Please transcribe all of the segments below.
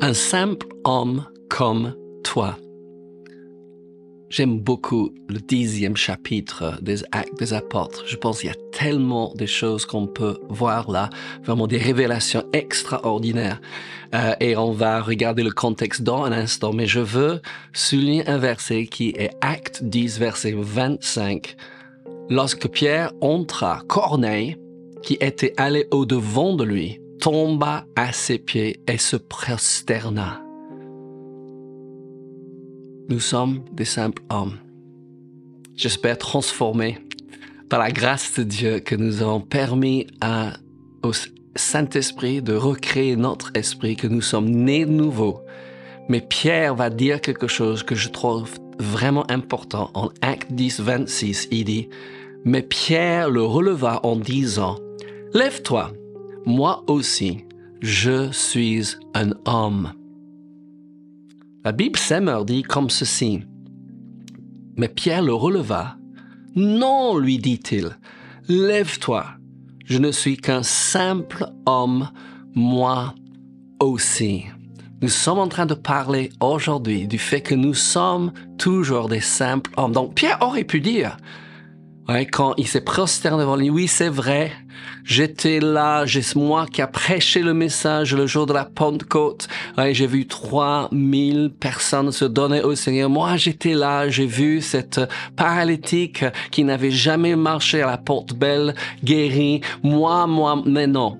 un simple homme comme toi. J'aime beaucoup le dixième chapitre des Actes des Apôtres. Je pense qu'il y a tellement de choses qu'on peut voir là, vraiment des révélations extraordinaires. Euh, et on va regarder le contexte dans un instant, mais je veux souligner un verset qui est Acte 10, verset 25. Lorsque Pierre entra, Corneille, qui était allé au-devant de lui, tomba à ses pieds et se prosterna. Nous sommes des simples hommes. J'espère transformés par la grâce de Dieu que nous avons permis au Saint-Esprit de recréer notre esprit, que nous sommes nés de nouveau. Mais Pierre va dire quelque chose que je trouve vraiment important. En Acte 10, 26, il dit, Mais Pierre le releva en disant, Lève-toi, moi aussi, je suis un homme. La Bible Semmer dit comme ceci. Mais Pierre le releva. Non, lui dit-il, lève-toi, je ne suis qu'un simple homme, moi aussi. Nous sommes en train de parler aujourd'hui du fait que nous sommes toujours des simples hommes. Donc Pierre aurait pu dire, quand il s'est prosterné devant lui, oui, c'est vrai, j'étais là, c'est moi qui a prêché le message le jour de la Pentecôte. j'ai vu 3000 personnes se donner au Seigneur. Moi, j'étais là, j'ai vu cette paralytique qui n'avait jamais marché à la porte belle, guérie. Moi, moi, mais non.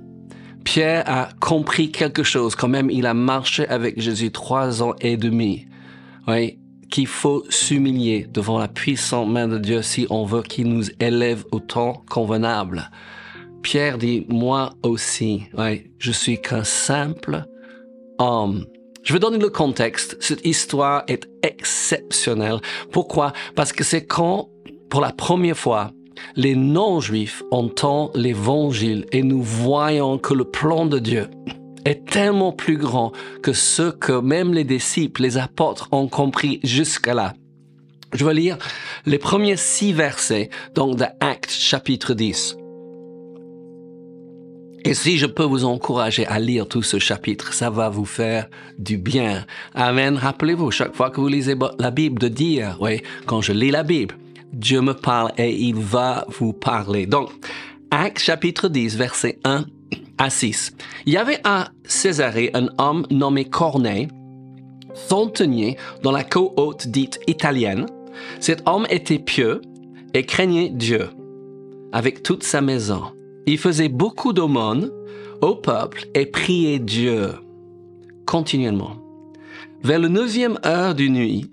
Pierre a compris quelque chose. Quand même, il a marché avec Jésus trois ans et demi. Oui, qu'il faut s'humilier devant la puissante main de Dieu si on veut qu'il nous élève au temps convenable. Pierre dit, moi aussi, ouais, je suis qu'un simple homme. Je vais donner le contexte. Cette histoire est exceptionnelle. Pourquoi? Parce que c'est quand, pour la première fois, les non-juifs entendent l'évangile et nous voyons que le plan de Dieu est tellement plus grand que ce que même les disciples, les apôtres ont compris jusqu'à là. Je vais lire les premiers six versets, donc de Actes chapitre 10. Et si je peux vous encourager à lire tout ce chapitre, ça va vous faire du bien. Amen. Rappelez-vous, chaque fois que vous lisez la Bible, de dire, oui, quand je lis la Bible, Dieu me parle et il va vous parler. Donc, Actes chapitre 10, verset 1 à 6. Il y avait à Césarée un homme nommé Corneille, centenier dans la côte dite italienne. Cet homme était pieux et craignait Dieu avec toute sa maison. Il faisait beaucoup d'aumônes au peuple et priait Dieu continuellement. Vers le neuvième heure du nuit,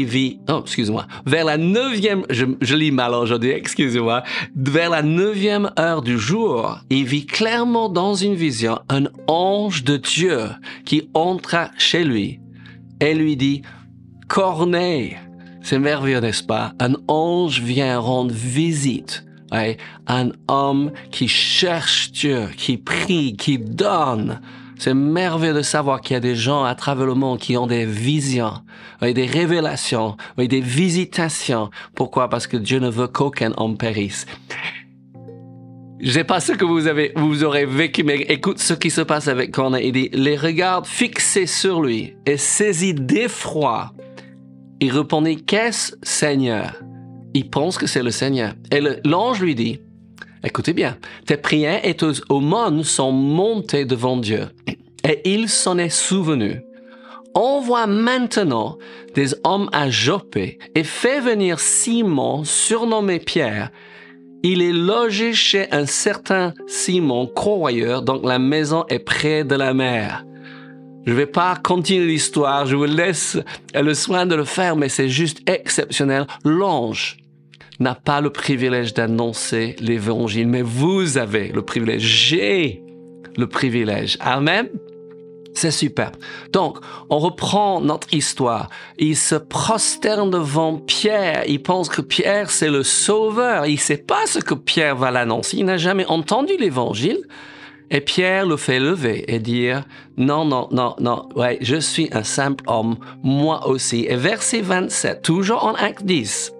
vit, oh, excuse-moi, vers la neuvième, je, lis mal aujourd'hui, excusez-moi, vers la neuvième heure du jour, il vit clairement dans une vision un ange de Dieu qui entra chez lui et lui dit, Corneille, c'est merveilleux, n'est-ce pas? Un ange vient rendre visite. Un homme qui cherche Dieu, qui prie, qui donne. C'est merveilleux de savoir qu'il y a des gens à travers le monde qui ont des visions, des révélations, des visitations. Pourquoi? Parce que Dieu ne veut qu'aucun homme périsse. Je sais pas ce que vous avez, vous aurez vécu, mais écoute ce qui se passe avec Corneille. Il dit, les regards fixés sur lui et saisi d'effroi. Il répondit, qu'est-ce Seigneur? Il pense que c'est le Seigneur. Et l'ange lui dit, Écoutez bien, tes prières et tes aumônes sont montées devant Dieu, et il s'en est souvenu. Envoie maintenant des hommes à Joppé et fais venir Simon, surnommé Pierre. Il est logé chez un certain Simon, croyeur, donc la maison est près de la mer. Je ne vais pas continuer l'histoire, je vous laisse le soin de le faire, mais c'est juste exceptionnel. L'ange n'a pas le privilège d'annoncer l'évangile, mais vous avez le privilège. J'ai le privilège. Amen. C'est super. Donc, on reprend notre histoire. Il se prosterne devant Pierre. Il pense que Pierre, c'est le sauveur. Il sait pas ce que Pierre va l'annoncer. Il n'a jamais entendu l'évangile. Et Pierre le fait lever et dire, non, non, non, non, ouais, je suis un simple homme, moi aussi. Et verset 27, toujours en acte 10.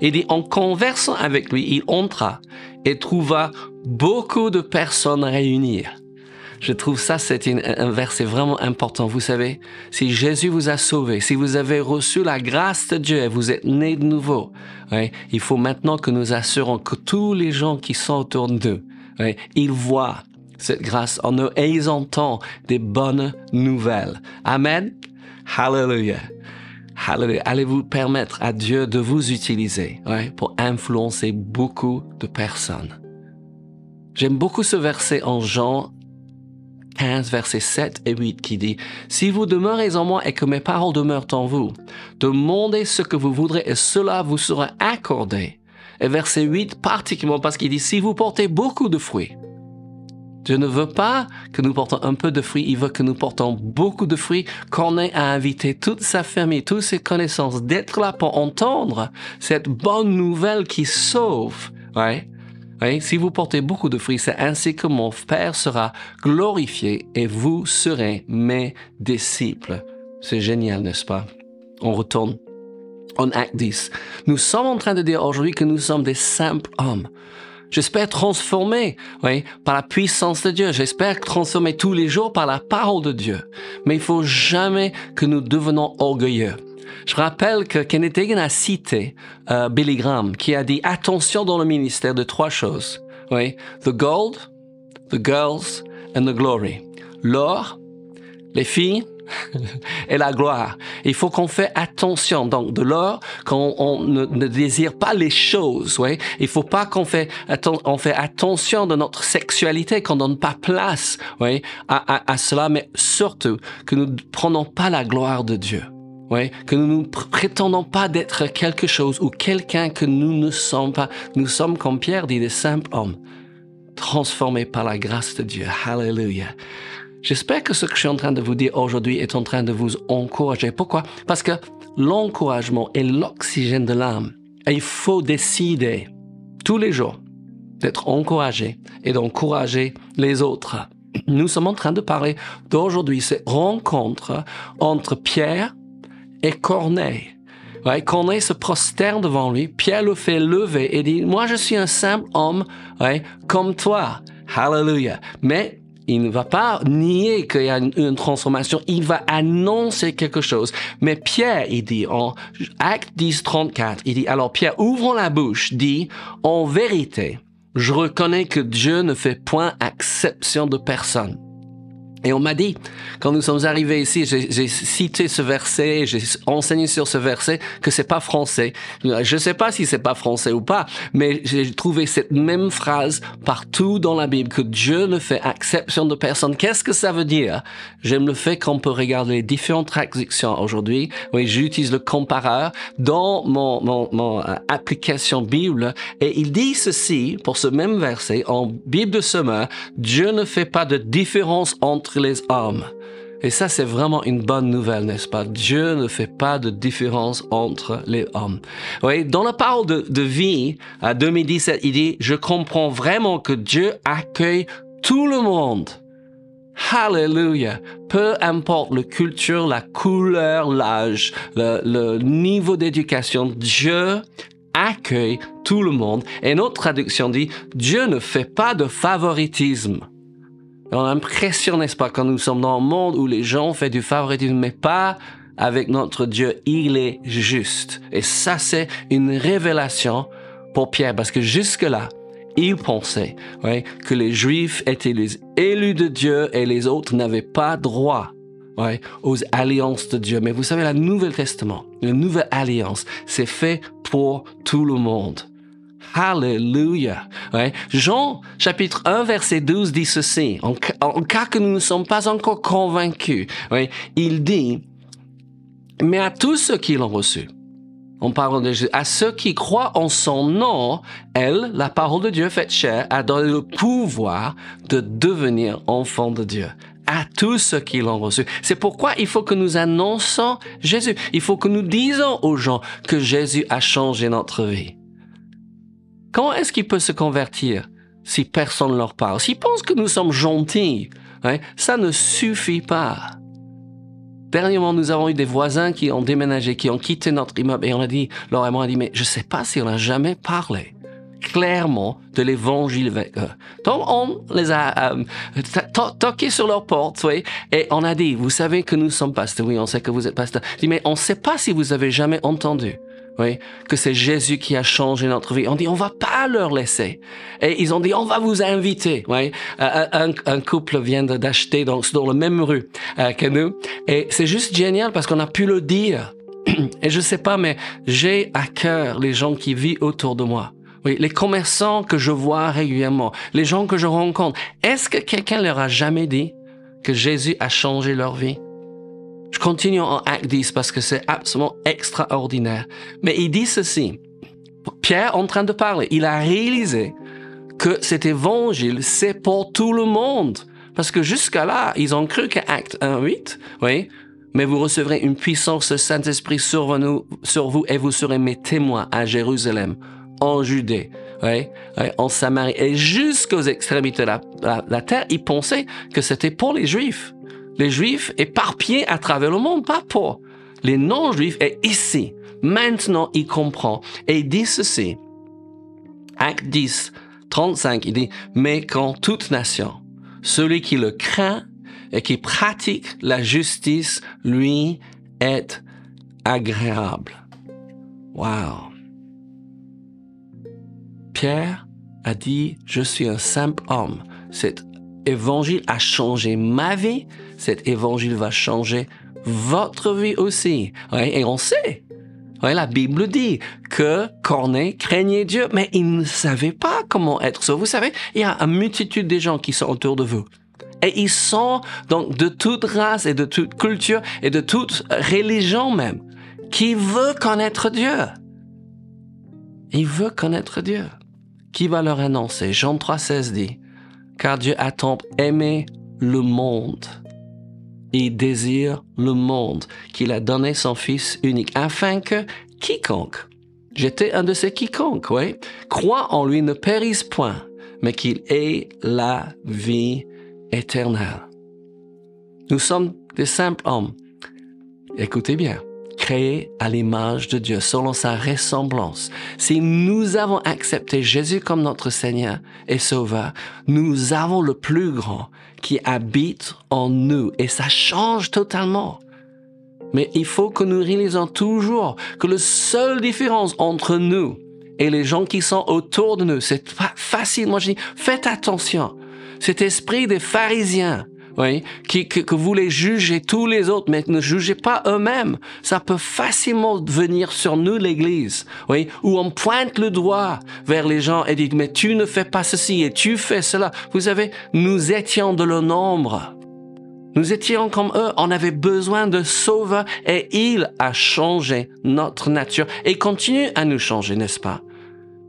Il dit, en conversant avec lui, il entra et trouva beaucoup de personnes réunies. Je trouve ça, c'est un verset vraiment important. Vous savez, si Jésus vous a sauvé, si vous avez reçu la grâce de Dieu et vous êtes né de nouveau, il faut maintenant que nous assurons que tous les gens qui sont autour de nous, ils voient cette grâce en nous et ils entendent des bonnes nouvelles. Amen. Hallelujah. Allez-vous permettre à Dieu de vous utiliser pour influencer beaucoup de personnes? J'aime beaucoup ce verset en Jean 15, versets 7 et 8 qui dit, Si vous demeurez en moi et que mes paroles demeurent en vous, demandez ce que vous voudrez et cela vous sera accordé. Et verset 8 particulièrement parce qu'il dit, Si vous portez beaucoup de fruits, Dieu ne veut pas que nous portons un peu de fruits, il veut que nous portons beaucoup de fruits, qu'on ait à inviter toute sa famille, toutes ses connaissances, d'être là pour entendre cette bonne nouvelle qui sauve. Ouais. Si vous portez beaucoup de fruits, c'est ainsi que mon Père sera glorifié et vous serez mes disciples. C'est génial, n'est-ce pas? On retourne en Acte 10. Nous sommes en train de dire aujourd'hui que nous sommes des simples hommes. J'espère transformer, oui, par la puissance de Dieu. J'espère transformer tous les jours par la parole de Dieu. Mais il faut jamais que nous devenons orgueilleux. Je rappelle que Kenneth Hagin a cité euh, Billy Graham qui a dit attention dans le ministère de trois choses. Oui, the gold, the girls and the glory. L'or, les filles et la gloire. Il faut qu'on fait attention. Donc, de l'or, qu'on on ne, désire pas les choses, ouais. Il faut pas qu'on fait, on fait attention de notre sexualité, qu'on donne pas place, à cela, mais surtout que nous ne prenons pas la gloire de Dieu que nous ne prétendons pas d'être quelque chose ou quelqu'un que nous ne sommes pas. Nous sommes, comme Pierre dit, des simples hommes, transformés par la grâce de Dieu. Hallelujah. J'espère que ce que je suis en train de vous dire aujourd'hui est en train de vous encourager. Pourquoi? Parce que l'encouragement est l'oxygène de l'âme. Et il faut décider tous les jours d'être encouragé et d'encourager les autres. Nous sommes en train de parler d'aujourd'hui, cette rencontre entre Pierre et Corneille. Ouais, Corneille se prosterne devant lui, Pierre le fait lever et dit, moi je suis un simple homme, comme toi. Hallelujah. Mais il ne va pas nier qu'il y a une, transformation, il va annoncer quelque chose. Mais Pierre, il dit en Acte 10, 34, il dit, alors Pierre, ouvrant la bouche, dit, en vérité, je reconnais que Dieu ne fait point exception de personne. Et on m'a dit, quand nous sommes arrivés ici, j'ai cité ce verset, j'ai enseigné sur ce verset que c'est pas français. Je sais pas si c'est pas français ou pas, mais j'ai trouvé cette même phrase partout dans la Bible que Dieu ne fait exception de personne. Qu'est-ce que ça veut dire? J'aime le fait qu'on peut regarder les différentes traductions aujourd'hui. Oui, j'utilise le compareur dans mon, mon, mon euh, application Bible et il dit ceci pour ce même verset en Bible de semeur. Dieu ne fait pas de différence entre les hommes. Et ça, c'est vraiment une bonne nouvelle, n'est-ce pas? Dieu ne fait pas de différence entre les hommes. Oui, dans la parole de, de vie, à 2017, il dit, je comprends vraiment que Dieu accueille tout le monde. Hallelujah. Peu importe la culture, la couleur, l'âge, le, le niveau d'éducation, Dieu accueille tout le monde. Et notre traduction dit, Dieu ne fait pas de favoritisme. On a l'impression, n'est-ce pas, quand nous sommes dans un monde où les gens font du favoritisme, mais pas avec notre Dieu, il est juste. Et ça, c'est une révélation pour Pierre, parce que jusque-là, il pensait ouais, que les Juifs étaient les élus de Dieu et les autres n'avaient pas droit ouais, aux alliances de Dieu. Mais vous savez, la Nouvelle Testament, la Nouvelle Alliance, c'est fait pour tout le monde. Hallelujah. Jean chapitre 1 verset 12 dit ceci, en, cas que nous ne sommes pas encore convaincus, il dit, mais à tous ceux qui l'ont reçu, on parle de Jésus, à ceux qui croient en son nom, elle, la parole de Dieu faite chair, a donné le pouvoir de devenir enfant de Dieu à tous ceux qui l'ont reçu. C'est pourquoi il faut que nous annonçons Jésus. Il faut que nous disons aux gens que Jésus a changé notre vie. Comment est-ce qu'il peut se convertir si personne ne leur parle? S'ils pensent que nous sommes gentils, hein, ça ne suffit pas. Dernièrement, nous avons eu des voisins qui ont déménagé, qui ont quitté notre immeuble et on a dit, leur et moi a dit, mais je sais pas si on a jamais parlé clairement de l'évangile avec eux. Donc, on les a euh, toqués sur leur porte, et on a dit, vous savez que nous sommes pasteurs, oui, on sait que vous êtes pasteurs. dit, mais on ne sait pas si vous avez jamais entendu. Oui, que c'est Jésus qui a changé notre vie. On dit, on va pas leur laisser. Et ils ont dit, on va vous inviter. Oui, euh, un, un couple vient d'acheter dans, dans la même rue euh, que nous. Et c'est juste génial parce qu'on a pu le dire. Et je sais pas, mais j'ai à cœur les gens qui vivent autour de moi. Oui, les commerçants que je vois régulièrement, les gens que je rencontre. Est-ce que quelqu'un leur a jamais dit que Jésus a changé leur vie? Je continue en acte 10 parce que c'est absolument extraordinaire. Mais il dit ceci. Pierre en train de parler, il a réalisé que cet évangile, c'est pour tout le monde. Parce que jusqu'à là, ils ont cru qu'acte 1, 8, oui, mais vous recevrez une puissance du Saint-Esprit sur, sur vous et vous serez mes témoins à Jérusalem, en Judée, oui, en Samarie et jusqu'aux extrémités de la, la terre. Ils pensaient que c'était pour les Juifs les Juifs éparpillés à travers le monde, pas pour les non-Juifs. Et ici, maintenant, il comprend. Et il dit ceci. Acte 10, 35, il dit, mais quand toute nation, celui qui le craint et qui pratique la justice, lui, est agréable. Wow. Pierre a dit, je suis un simple homme. Cet évangile a changé ma vie, cet évangile va changer votre vie aussi. et on sait, la Bible dit que Corneille craignait Dieu, mais il ne savait pas comment être sauvé. Vous savez, il y a une multitude de gens qui sont autour de vous. Et ils sont donc de toute race et de toute culture et de toute religion même, qui veut connaître Dieu. Il veut connaître Dieu. Qui va leur annoncer? Jean 3,16 dit, car Dieu a tant aimé le monde et désire le monde qu'il a donné son Fils unique, afin que quiconque, j'étais un de ces quiconques, oui, croit en lui ne périsse point, mais qu'il ait la vie éternelle. Nous sommes des simples hommes. Écoutez bien créé à l'image de Dieu, selon sa ressemblance. Si nous avons accepté Jésus comme notre Seigneur et Sauveur, nous avons le plus grand qui habite en nous et ça change totalement. Mais il faut que nous réalisons toujours que la seule différence entre nous et les gens qui sont autour de nous, c'est facile. Moi, je dis, faites attention. Cet esprit des pharisiens, oui, qui, que, vous les jugez tous les autres, mais ne jugez pas eux-mêmes. Ça peut facilement venir sur nous, l'Église, oui, où on pointe le doigt vers les gens et dit, mais tu ne fais pas ceci et tu fais cela. Vous savez, nous étions de le nombre. Nous étions comme eux, on avait besoin de sauveur et il a changé notre nature et continue à nous changer, n'est-ce pas?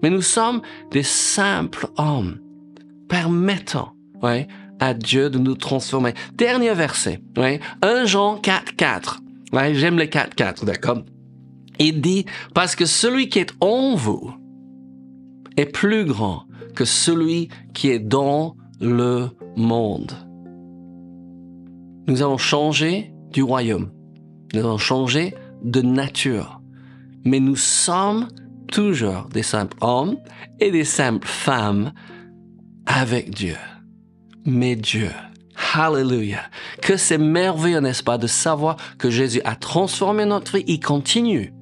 Mais nous sommes des simples hommes permettant, à Dieu de nous transformer. Dernier verset, ouais, 1 Jean 4, 4. Ouais, j'aime les 4, 4, d'accord? Il dit, parce que celui qui est en vous est plus grand que celui qui est dans le monde. Nous avons changé du royaume. Nous avons changé de nature. Mais nous sommes toujours des simples hommes et des simples femmes avec Dieu mais Dieu. Hallelujah. Que c'est merveilleux, n'est-ce pas, de savoir que Jésus a transformé notre vie. Il continue.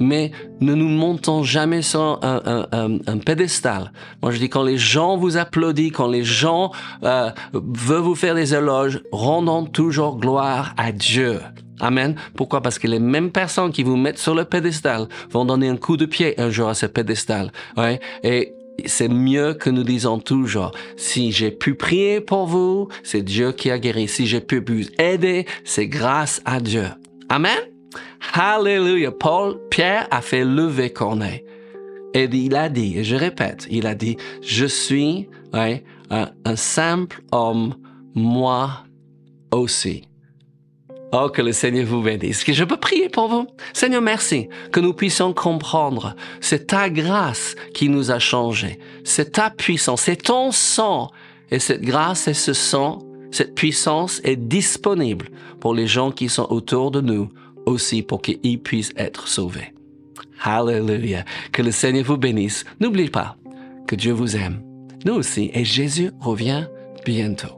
Mais ne nous montons jamais sur un, un, un, pédestal. Moi, je dis quand les gens vous applaudissent, quand les gens euh, veulent vous faire des éloges, rendons toujours gloire à Dieu. Amen. Pourquoi? Parce que les mêmes personnes qui vous mettent sur le pédestal vont donner un coup de pied un jour à ce pédestal. Ouais. Et c'est mieux que nous disons toujours, si j'ai pu prier pour vous, c'est Dieu qui a guéri. Si j'ai pu vous aider, c'est grâce à Dieu. Amen? Hallelujah. Paul, Pierre a fait lever Corneille. Et il a dit, et je répète, il a dit, je suis un, un simple homme, moi aussi. Oh, que le Seigneur vous bénisse. Que je peux prier pour vous. Seigneur, merci que nous puissions comprendre. C'est ta grâce qui nous a changés. C'est ta puissance. C'est ton sang. Et cette grâce et ce sang, cette puissance est disponible pour les gens qui sont autour de nous aussi pour qu'ils puissent être sauvés. Hallelujah. Que le Seigneur vous bénisse. N'oubliez pas que Dieu vous aime. Nous aussi. Et Jésus revient bientôt.